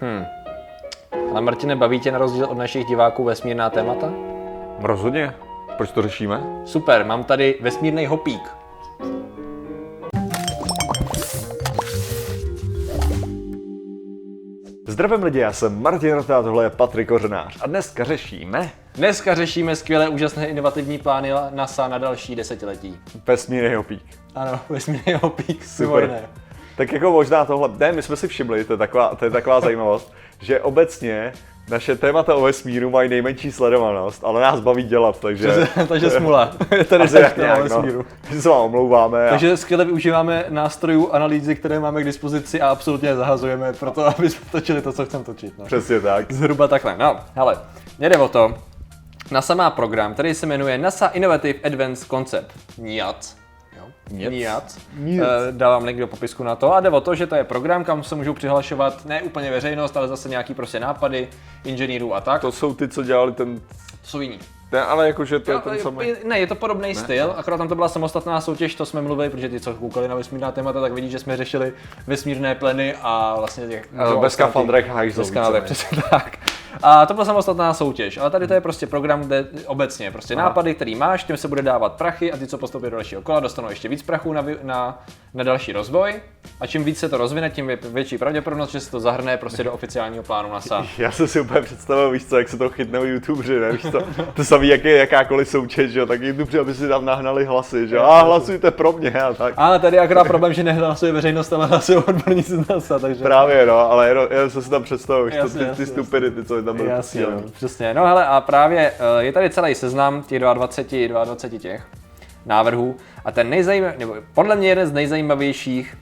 Hmm. Ale Martine, baví tě na rozdíl od našich diváků vesmírná témata? Rozhodně. Proč to řešíme? Super, mám tady vesmírný hopík. Zdravím lidi, já jsem Martin Rota a tohle je Patrik Kořenář. A dneska řešíme Dneska řešíme skvělé, úžasné, inovativní plány NASA na další desetiletí. vesmírný hopík. Ano, vesmírný hopík, Super. super. Tak jako možná tohle, ne, my jsme si všimli, to je taková, to je taková zajímavost, že obecně naše témata o vesmíru mají nejmenší sledovanost, ale nás baví dělat, takže... Takže smula. Je tady tak nějak, no. vesmíru. Takže se vám omlouváme. A... Takže skvěle využíváme nástrojů analýzy, které máme k dispozici a absolutně je zahazujeme pro to, aby jsme točili to, co chceme točit. No. Přesně tak. Zhruba takhle. No, hele, jde o to. NASA má program, který se jmenuje NASA Innovative Advanced Concept. NIAC. NIAC. NIAC. Eh, dávám link do popisku na to. A jde o to, že to je program, kam se můžou přihlašovat ne úplně veřejnost, ale zase nějaký prostě nápady inženýrů a tak. To To jsou ty, co dělali ten... jsou jiní. Ne, ale jakože to je Jo, ten samý... je- Ne, je to podobný styl, akorát tam to byla samostatná soutěž, to jsme mluvili, protože ty, co koukali na vesmírná témata, tak vidí, že jsme řešili vesmírné pleny a vlastně těch... Eh, Ve skafandrech hajzlů. Bez přesně tak. A to byla samostatná soutěž, ale tady to je prostě program, kde obecně prostě Aha. nápady, který máš, tím se bude dávat prachy a ty, co postoupí do dalšího kola, dostanou ještě víc prachů na, na, na další rozvoj. A čím víc se to rozvine, tím je větší pravděpodobnost, že se to zahrne prostě do oficiálního plánu NASA. Já jsem si úplně představil, víš co, jak se to chytnou youtubeři, ne? Víš to, to samý, jak je jakákoliv soutěž, že jo, tak youtubeři, aby si tam nahnali hlasy, že jo, a hlasujte pro mě a tak. Ale tady je akorát problém, že nehlasuje veřejnost, ale hlasují odborníci z NASA, takže... Právě, no, ale jenom, jenom jsem si tam představil, víš, to, Jasně, ty, ty jasně, stupidity, co je tam byly Jasně, no, přesně. No hele, a právě eh, je tady celý seznam těch 22, 22 těch návrhů a ten nejzajímavější, nebo podle mě jeden z nejzajímavějších,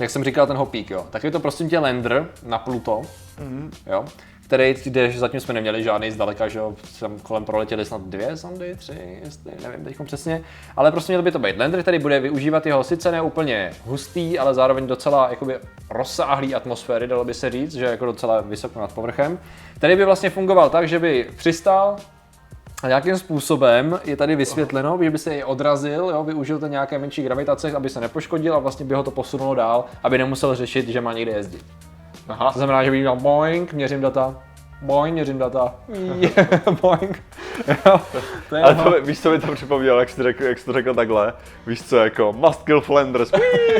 jak jsem říkal, ten hopík, jo, tak je to prosím tě lander na Pluto, Mhm. jo, který, kde zatím jsme neměli žádný zdaleka, že jo, tam kolem proletěli snad dvě sondy, tři, jestli, nevím teď přesně, ale prostě měl by to být lander, který bude využívat jeho sice ne úplně hustý, ale zároveň docela jakoby rozsáhlý atmosféry, dalo by se říct, že jako docela vysoko nad povrchem, který by vlastně fungoval tak, že by přistál a nějakým způsobem je tady vysvětleno, že by se i odrazil, jo, využil to nějaké menší gravitace, aby se nepoškodil a vlastně by ho to posunulo dál, aby nemusel řešit, že má někde jezdit. Aha. To znamená, že by dělal boing, měřím data, boing, měřím data, boing. Jo, to je Ale to, víš, co mi to připomnělo, jak jsi, řekl, jak jsi to řekl takhle? Víš co, jako must kill Flanders,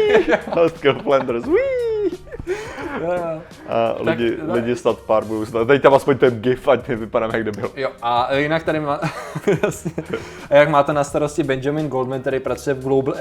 must kill Flanders, wii! Jo, jo. A lidi, tak- lidi snad pár budou snad. Teď tam aspoň ten gif, ať vypadám jak debil. Jo, a jinak tady má, jasně. a jak máte na starosti Benjamin Goldman, který pracuje v Global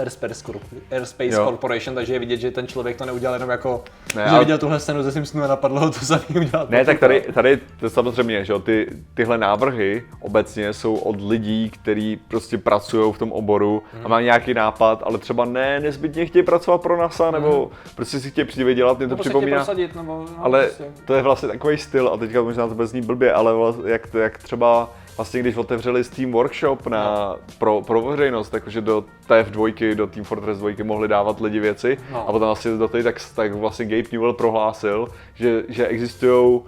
Airspace, Jo. Corporation, takže je vidět, že ten člověk to neudělal jenom jako, Ne, že ale- viděl tuhle scénu ze Simpsonu a napadlo ho to samý udělat. Ne, tak tady, tady to samozřejmě, že jo, ty, tyhle návrhy obecně jsou od lidí, kteří prostě pracují v tom oboru a mají nějaký nápad, ale třeba ne nezbytně chtějí pracovat pro NASA, nebo prostě si chtějí přivydělat, mě to připomíná. prosadit, nebo, no, Ale prostě. to je vlastně takový styl, a teďka možná to bude znít blbě, ale vlast, jak, to- jak třeba vlastně když otevřeli Steam Workshop na, pro, pro veřejnost, takže do TF2, do Team Fortress 2 mohli dávat lidi věci No. a potom vlastně do té, tak, tak vlastně Gabe Newell prohlásil, že, že existují uh,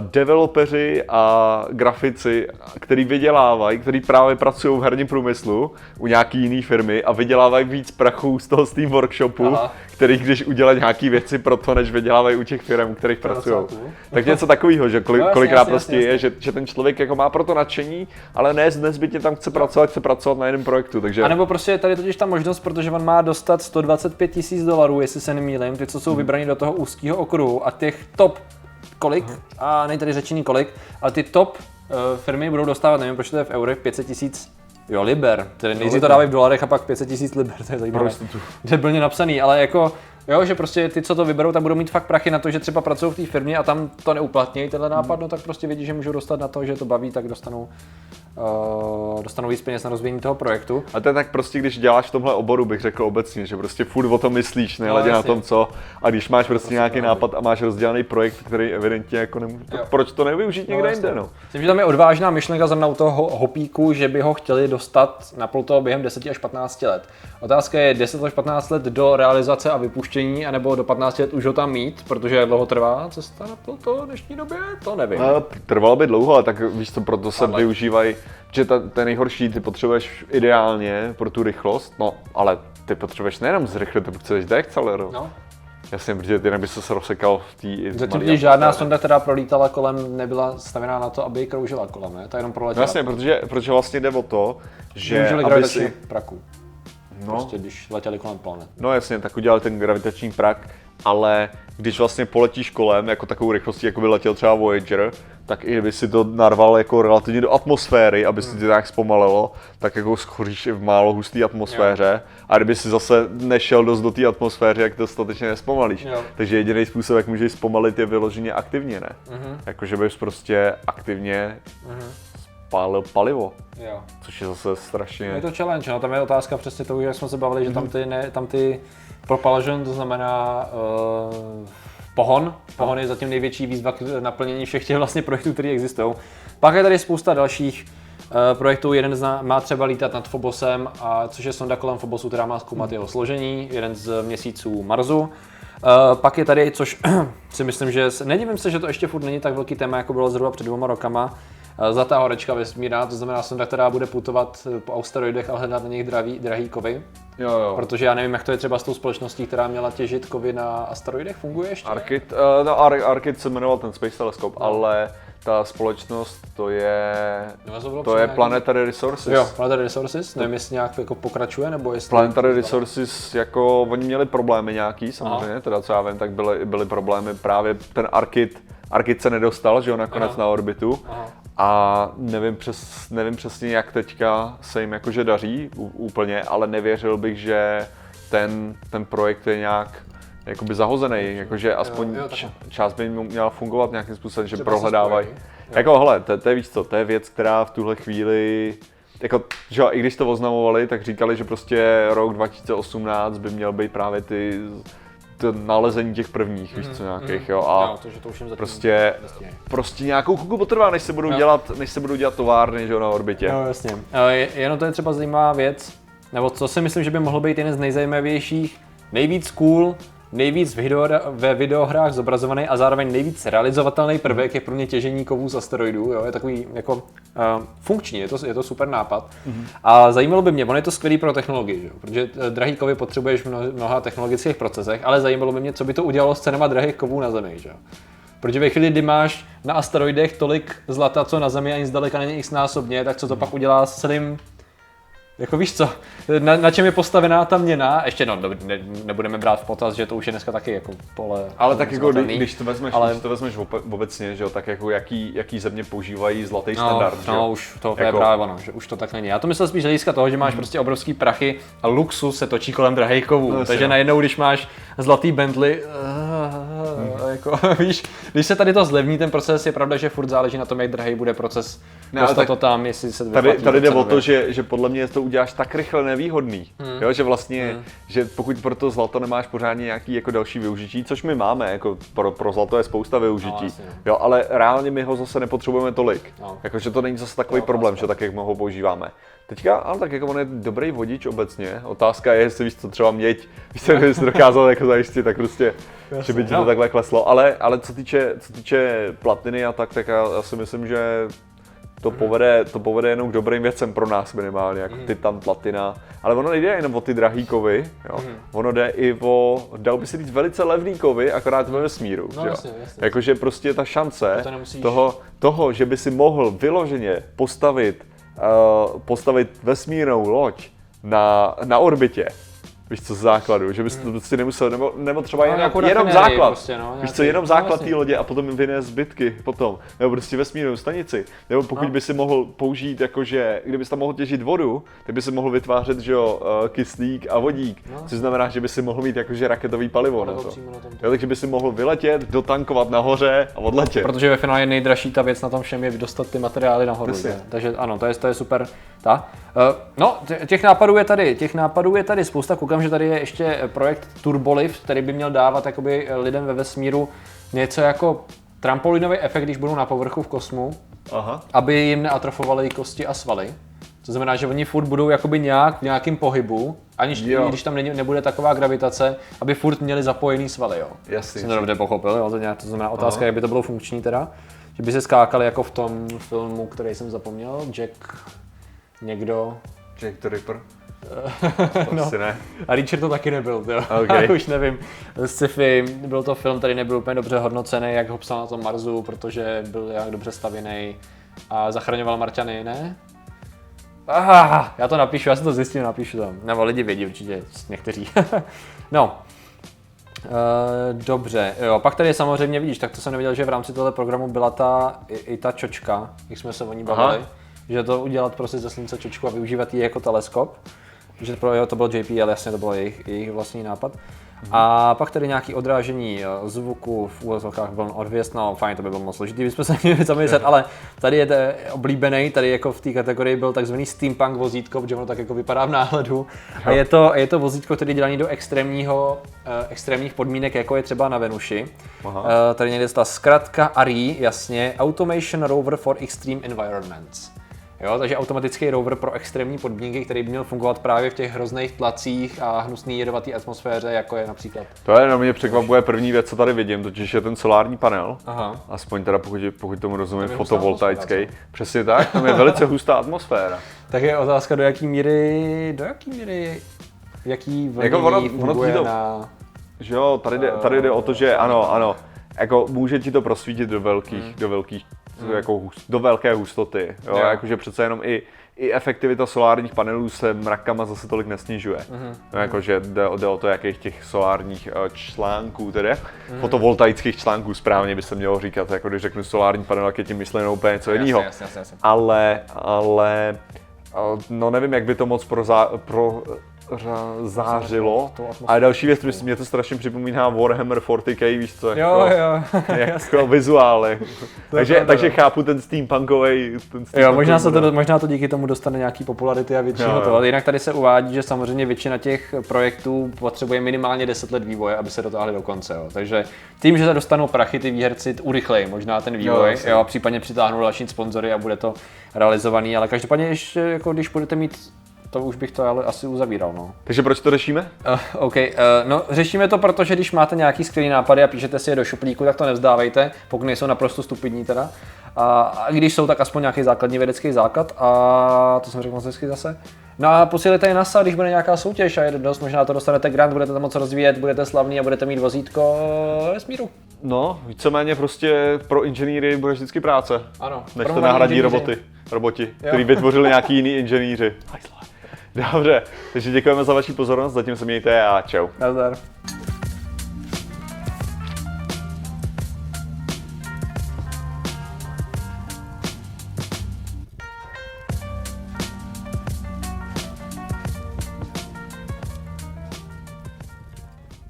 developeři a grafici, který vydělávají, který právě pracují v herním průmyslu u nějaký jiný firmy a vydělávají víc prachu z toho Steam Workshopu, Aha. který když udělají nějaký věci pro to, než vydělávají u těch firm, u kterých pracují. Tak něco takového, že No, jasně, kolikrát jasně, prostě jasně, je, že, že ten člověk jako má pro to nadšení, ale ne nezbytně tam chce pracovat, chce pracovat na jiném projektu, takže A nebo prostě je tady totiž ta možnost, protože on má dostat 125 tisíc dolarů, jestli se nemýlím, ty, co jsou vybraní do toho úzkého okruhu a těch top kolik, a není tady řečený kolik, ale ty top uh, firmy budou dostávat, nevím, proč to je v eurech, 500 tisíc Jo, liber. Tedy nejdřív to dávají v dolarech a pak 500 tisíc liber, to je zajímavé. Pro jistotu. Debilně napsaný, ale jako, jo, že prostě ty, co to vyberou, tak budou mít fakt prachy na to, že třeba pracují v té firmě a tam to neuplatnějí, tenhle nápad, no tak prostě vědí, že můžou dostat na to, že to baví, tak dostanou, dostanou víc peněz na rozvíjení toho projektu. A to je tak prostě, když děláš v tomhle oboru, bych řekl obecně, že prostě furt o tom myslíš, nehledě na jasně. tom co. A když máš prostě nějaký pravda. nápad a máš rozdělaný projekt, který evidentně jako nemůže, tak proč to nevyužít někde jasně. jinde, no? Myslím, že tam je odvážná myšlenka za mnou u toho ho- hopíku, že by ho chtěli dostat na Pluto během 10 až 15 let. Otázka je 10 až 15 let do realizace a vypuštění, anebo do 15 let už ho tam mít, protože jak dlouho trvá cesta na Pluto v dnešní době, to nevím. A trvalo by dlouho, ale tak víš co, proto se využívají, že ta, ten nejhorší ty potřebuješ ideálně pro tu rychlost, no ale ty potřebuješ nejenom zrychlit, ty potřebuješ deakcelerovat. No. Jasně, protože jinak by se rozsekal v té Zatím když žádná sonda, která prolítala kolem, nebyla stavěná na to, aby kroužila kolem, ne? Ta jenom No proletěla. jasně, protože, protože vlastně jde o to, že Využili aby gravitační si, praku, no, prostě když letěli kolem planet. no jasně, tak udělali ten gravitační prak, ale když vlastně poletíš kolem, jako takovou rychlostí, jako by letěl třeba Voyager, tak i kdyby si to narval jako relativně do atmosféry, aby si to nějak zpomalilo, tak jako schoříš i v málo husté atmosféře. A kdyby si zase nešel dost do té atmosféry, jak to dostatečně nespomalíš. Jo. Takže jediný způsob, jak můžeš zpomalit, je vyloženě aktivně, ne? Mhm. Jakože bys prostě aktivně spálil palivo, Jo. což je zase strašně... Je to challenge, no, tam je otázka přesně toho, jak jsme se bavili, že Mhm. tam ty, ne, tam ty propulsion, to znamená uh, pohon. Pohon je zatím největší výzva k naplnění všech těch vlastně projektů, které existují. Pak je tady spousta dalších uh, projektů, jeden zna, má třeba lítat nad Phobosem, a, což je sonda kolem Phobosu, která má zkoumat jeho složení, jeden z měsíců Marsu. Uh, pak je tady, což si myslím, že nedivím se, že to ještě furt není tak velký téma, jako bylo zhruba před dvěma rokama. Uh, Zlatá horečka vesmírná, to znamená sonda, která bude putovat eh, po asteroidech a hledat na nich drahý, drahý kovy. Jo, jo. Protože já nevím, jak to je třeba s tou společností, která měla těžit kovy na asteroidech, funguje ještě? Arkit, uh, no, Ar- Arkit se jmenoval ten Space Telescope, No. ale ta společnost to je, No, to to je nějaký- Planetary Resources. Jo, Planetary Resources, nevím, jestli nějak jako pokračuje, nebo jestli... Planetary Resources, jako oni měli problémy nějaký samozřejmě, teda co já vím, tak byly, byly problémy právě ten Arkit, Arkit se nedostal, že jo, nakonec Aha. na orbitu. Aha. A nevím, přes, nevím přesně, jak teďka se jim jakože daří úplně, ale nevěřil bych, že ten, ten projekt je nějak jakoby zahozený, jakože aspoň jo, jo, část by měla fungovat nějakým způsobem, že se prohledávají. Jako hele, to, to je víc co, to je věc, která v tuhle chvíli jako, že i když to oznamovali, tak říkali, že prostě rok 2018 by měl být právě ty to nalezení těch prvních, víš co, nějakých, jo, a jo, to, že to už jim zatím prostě, prostě nějakou chvilku potrvá, než se budou Jo. dělat, než se budou dělat továrny, že jo, na orbitě. Jo, jasně. Je- Jenom to je třeba zajímavá věc, nebo co si myslím, že by mohl být jeden z nejzajímavějších, nejvíc cool, nejvíc ve videohrách zobrazovaný a zároveň nejvíc realizovatelný prvek je pro mě těžení kovů z asteroidů. Jo? Je takový jako uh, funkční, je to, je to super nápad. Mm-hmm. A zajímalo by mě, on je to skvělý pro technologii, že? jo? protože eh, drahý kovy potřebuješ v mnoha, technologických procesech, ale zajímalo by mě, co by to udělalo s cenama drahých kovů na Zemi. Že? Protože ve chvíli, kdy máš na asteroidech tolik zlata, co na Zemi ani zdaleka není x násobně, tak co to pak udělá s celým jako víš co, na, na čem je postavená ta měna, ještě no, ne, nebudeme brát v potaz, že to už je dneska taky jako pole. Ale tak jako, zvlatelný. když to vezmeš, ale- když to vezmeš obecně, že jo, tak jako jaký, jaký země používají zlatý No, standard, že no, jo? už to Jako- je právě ono, že už to tak není. Já to myslel spíš hlediska toho, že máš prostě obrovský prachy a luxus se točí kolem drahých kovů. No, Takže no. najednou, když máš zlatý Bentley, uh, jako, víš, když se tady to zlevní ten proces, je pravda, že furt záleží na tom, jak drahý bude proces. Ne, tak to tam, jestli se Tady, tady jde o to, že, že podle mě to uděláš tak rychle nevýhodný, Hmm. jo, že vlastně, že pokud pro to zlato nemáš pořádně nějaký jako další využití, což my máme, jako pro, pro zlato je spousta využití, No, jasně, jo, ale reálně my ho zase nepotřebujeme tolik, No. jakože to není zase takový No, problém, otázka. že tak, jak my ho používáme. Teďka, ale tak jako on je dobrý vodič obecně, otázka je, jestli víš co, třeba měď, víš co, kdyby jsi dokázal jako zajistit, tak prostě, že by ti to takhle kleslo, ale, ale co týče, co týče platiny a tak, tak já, já si myslím, že to povede, to povede jenom k dobrým věcem pro nás minimálně, jako titan, platina. Ale ono nejde jenom o ty drahý kovy, jo. ono jde i o, dal by se říct, velice levný kovy, akorát ve vesmíru. No, jasně, jasně. Jakože prostě ta šance To nemusíš- toho, toho, že by si mohl vyloženě postavit, uh, postavit vesmírnou loď na, na orbitě, Víš co, z základu, že bys to prostě nemusel, nebo, nebo třeba No, jenom, nějakou jenom základ. prostě, no, Víš co, jenom no, základ té lodě a potom vynést zbytky potom. Nebo prostě vesmírnou stanici. Nebo pokud No. by si mohl použít, jakože, kdybys tam mohl těžit vodu, tak by si mohl vytvářet, že jo, eh, kyslík a vodík. No. Což znamená, že by si mohl mít jakože raketový palivo na Palivo to. na tom. Jo, takže by si mohl vyletět, dotankovat nahoře a odletět. Protože ve finále nejdražší ta věc na tom všem je dostat ty materiály nahoru. Takže ano, to je, to je super. Ta. Uh, no, tě- těch nápadů je tady, těch nápadů je tady spousta. Koukám, že tady je ještě projekt Turbolift, který by měl dávat jakoby lidem ve vesmíru něco jako trampolinový efekt, když budou na povrchu v kosmu, Aha. aby jim neatrofovaly kosti a svaly. To znamená, že oni furt budou jakoby nějak v nějakém pohybu, aniž Jo. když tam není, nebude taková gravitace, aby furt měli zapojený svaly. Jo. Jasně. Jsem to dobře pochopil, jo? To, nějak, to znamená otázka, Aha. jak by to bylo funkční teda. Že by se skákali jako v tom filmu, který jsem zapomněl, Jack někdo, Jack the Ripper. To asi ne. A Reacher to taky nebyl, jo. Ok. Už nevím. Sci-fi, byl to film, který nebyl úplně dobře hodnocený, jak ho psal na tom Marsu, protože byl jak dobře stavěný a zachraňoval Marťany, ne? Aha, já to napíšu, já si to zjistím, napíšu to. Nebo lidi vědí určitě, někteří. no, Uh, dobře, jo, pak tady samozřejmě vidíš, tak to jsem nevěděl, že v rámci tohle programu byla ta, i, i ta čočka, jak jsme se o ní bavili, Aha. Že to udělat prostě ze slunce čočku a využívat ji jako teleskop, že pro, jo, to byl JPL, jasně to byl jejich, jejich vlastní nápad. A pak tady nějaký odrážení eh, zvuku v úvozovkách vln odvěst, no fajn, to by bylo moc složitý, bychom se měli zamyslet, ale tady je to oblíbený, tady jako v té kategorii byl takzvaný steampunk vozítko, protože ono tak jako vypadá v náhledu. A je to, je to vozítko, který je dělaný do extrémního, eh, extrémních podmínek, jako je třeba na Venuši. Aha. Eh, tady někde ta zkratka ARI, jasně, Automation Rover for Extreme Environments. Jo, takže automatický rover pro extrémní podmínky, který by měl fungovat právě v těch hrozných tlacích a hnusný jedovatý atmosféře, jako je například. To je, no mě překvapuje první věc, co tady vidím, totiž je ten solární panel. Aha. Aspoň teda pokud, pokud tomu rozumím, hustá fotovoltaický. Přesně tak, tam je velice hustá atmosféra. Tak je otázka, do jaký míry, do jaký míry, jaký vlnění Jako ono- ono funguje to- na... Že jo, tady jde, tady jde o to, že ano, ano, jako může ti to prosvítit do velkých, do velkých, jako hus, do velké hustoty, jo, Hmm. Jo. jakože přece jenom i, i efektivita solárních panelů se mrakama zase tolik nesnižuje. Mhm. No, jakože jde, jde o to, jakých těch solárních eh, článků, tedy Mhm. fotovoltaických článků správně by se mělo říkat, jako když řeknu solární panel, tak je tím myšleno úplně něco jiného. Ale, ale, eh, no nevím, jak by to moc pro, zá, pro zářilo. A další věc, protože mě to strašně připomíná Warhammer 40k, víš co, Jo, jako, jo, jako vizuály. takže, pravda, takže no. chápu ten steampunkový, ten Jo, steampunkový možná, se to, možná to díky tomu dostane nějaký popularity a většího Jo, jo. to, ale jinak tady se uvádí, že samozřejmě většina těch projektů potřebuje minimálně 10 let vývoje, aby se dotáhli do konce. Jo. Takže tím, že se dostanou prachy ty výherci, urychlejí možná ten vývoj, jasně. jo, a případně přitáhnou další sponzory a bude to realizovaný, ale každopádně ještě, jako když budete mít to už bych to ale asi uzavíral, no. Takže proč to řešíme? Uh, OK, uh, no řešíme to, protože když máte nějaký skvělý nápady a píšete si je do šuplíku, tak to nevzdávejte, pokud nejsou naprosto stupidní teda. A, a když jsou, tak aspoň nějaký základní vědecký základ a to jsem řekl moc hezky zase. No a posílejte je NASA, když bude nějaká soutěž a je dost, možná to dostanete grant, budete tam moc rozvíjet, budete slavný a budete mít vozítko vesmíru. No, víceméně prostě pro inženýry bude vždycky práce. Ano. Než to nahradí inženýři. roboty, roboti, který vytvořili nějaký jiný inženýři. Dobře, takže děkujeme za vaši pozornost, zatím se mějte a čau. Nazdar.